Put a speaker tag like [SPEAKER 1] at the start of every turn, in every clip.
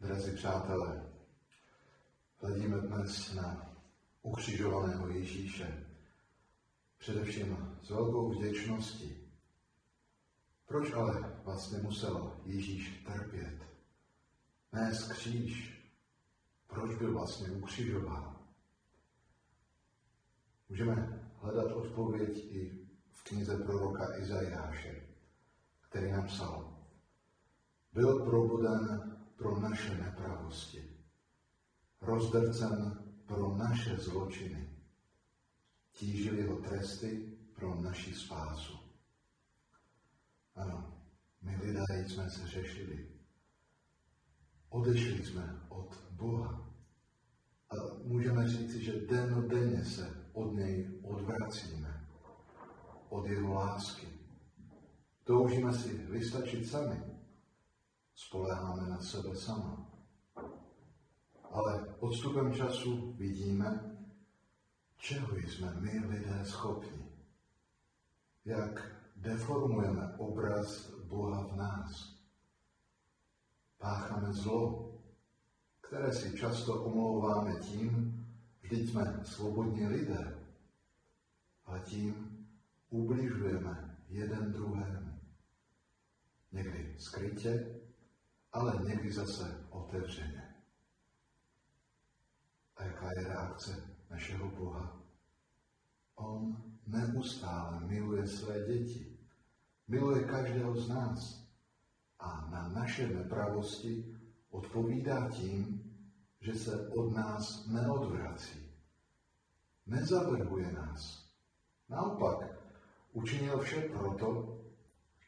[SPEAKER 1] Drazí přátelé, hledíme dnes na ukřižovaného Ježíše, především s velkou vděčností. Proč ale vlastně musel Ježíš trpět? Nést kříž. Proč byl vlastně ukřižován? Můžeme hledat odpověď i v knize proroka Izajáše, který nám psal. Byl probuden pro naše nepravosti, rozdrcen pro naše zločiny, tížili ho tresty pro naši spásu. Ano, my lidé jsme se řešili. Odešli jsme od Boha. A můžeme říci, že denně se od něj odvracíme, od jeho lásky. Toužíme si vystačit sami, spoleháme na sebe sama. Ale odstupem času vidíme, čeho jsme my lidé schopni. Jak deformujeme obraz Boha v nás. Pácháme zlo, které si často omlouváme tím, vždyť jsme svobodní lidé, ale tím ubližujeme jeden druhému. Někdy skrytě, ale někdy zase otevřeně. A jaká je reakce našeho Boha? On neustále miluje své děti. Miluje každého z nás. A na naše nepravosti odpovídá tím, že se od nás neodvrací. Nezavrhuje nás. Naopak, učinil vše proto,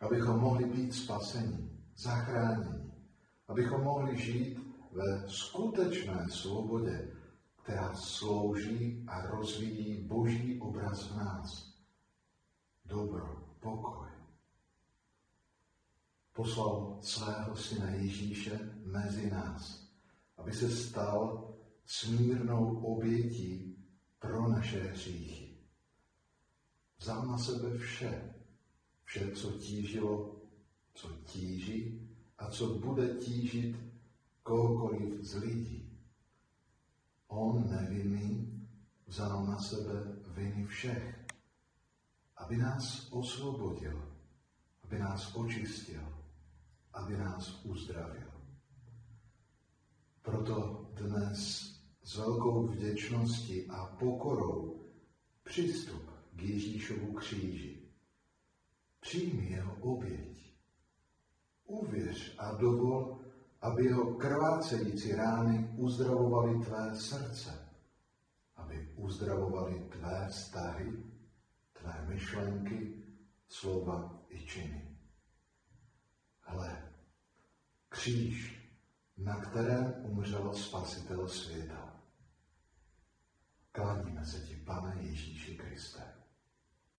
[SPEAKER 1] abychom mohli být spaseni, zachráněni, abychom mohli žít ve skutečné svobodě, která slouží a rozvíjí boží obraz v nás. Dobro, pokoj. Poslal svého syna Ježíše mezi nás, aby se stal smírnou obětí pro naše hříchy. Vzal na sebe vše, vše, co tížilo, co tíží a co bude tížit kohokoliv z lidí. On nevinný vzal na sebe viny všech, aby nás osvobodil, aby nás očistil, aby nás uzdravil. Proto dnes s velkou vděčností a pokorou přistup k Ježíšovu kříži. Přijmi jeho oběť. Uvěř a dovol, aby jeho krvácející rány uzdravovaly tvé srdce, aby uzdravovaly tvé vztahy, tvé myšlenky, slova i činy. Hle, kříž na kterém umřel spasitel světa. Kláníme se ti, Pane Ježíši Kriste.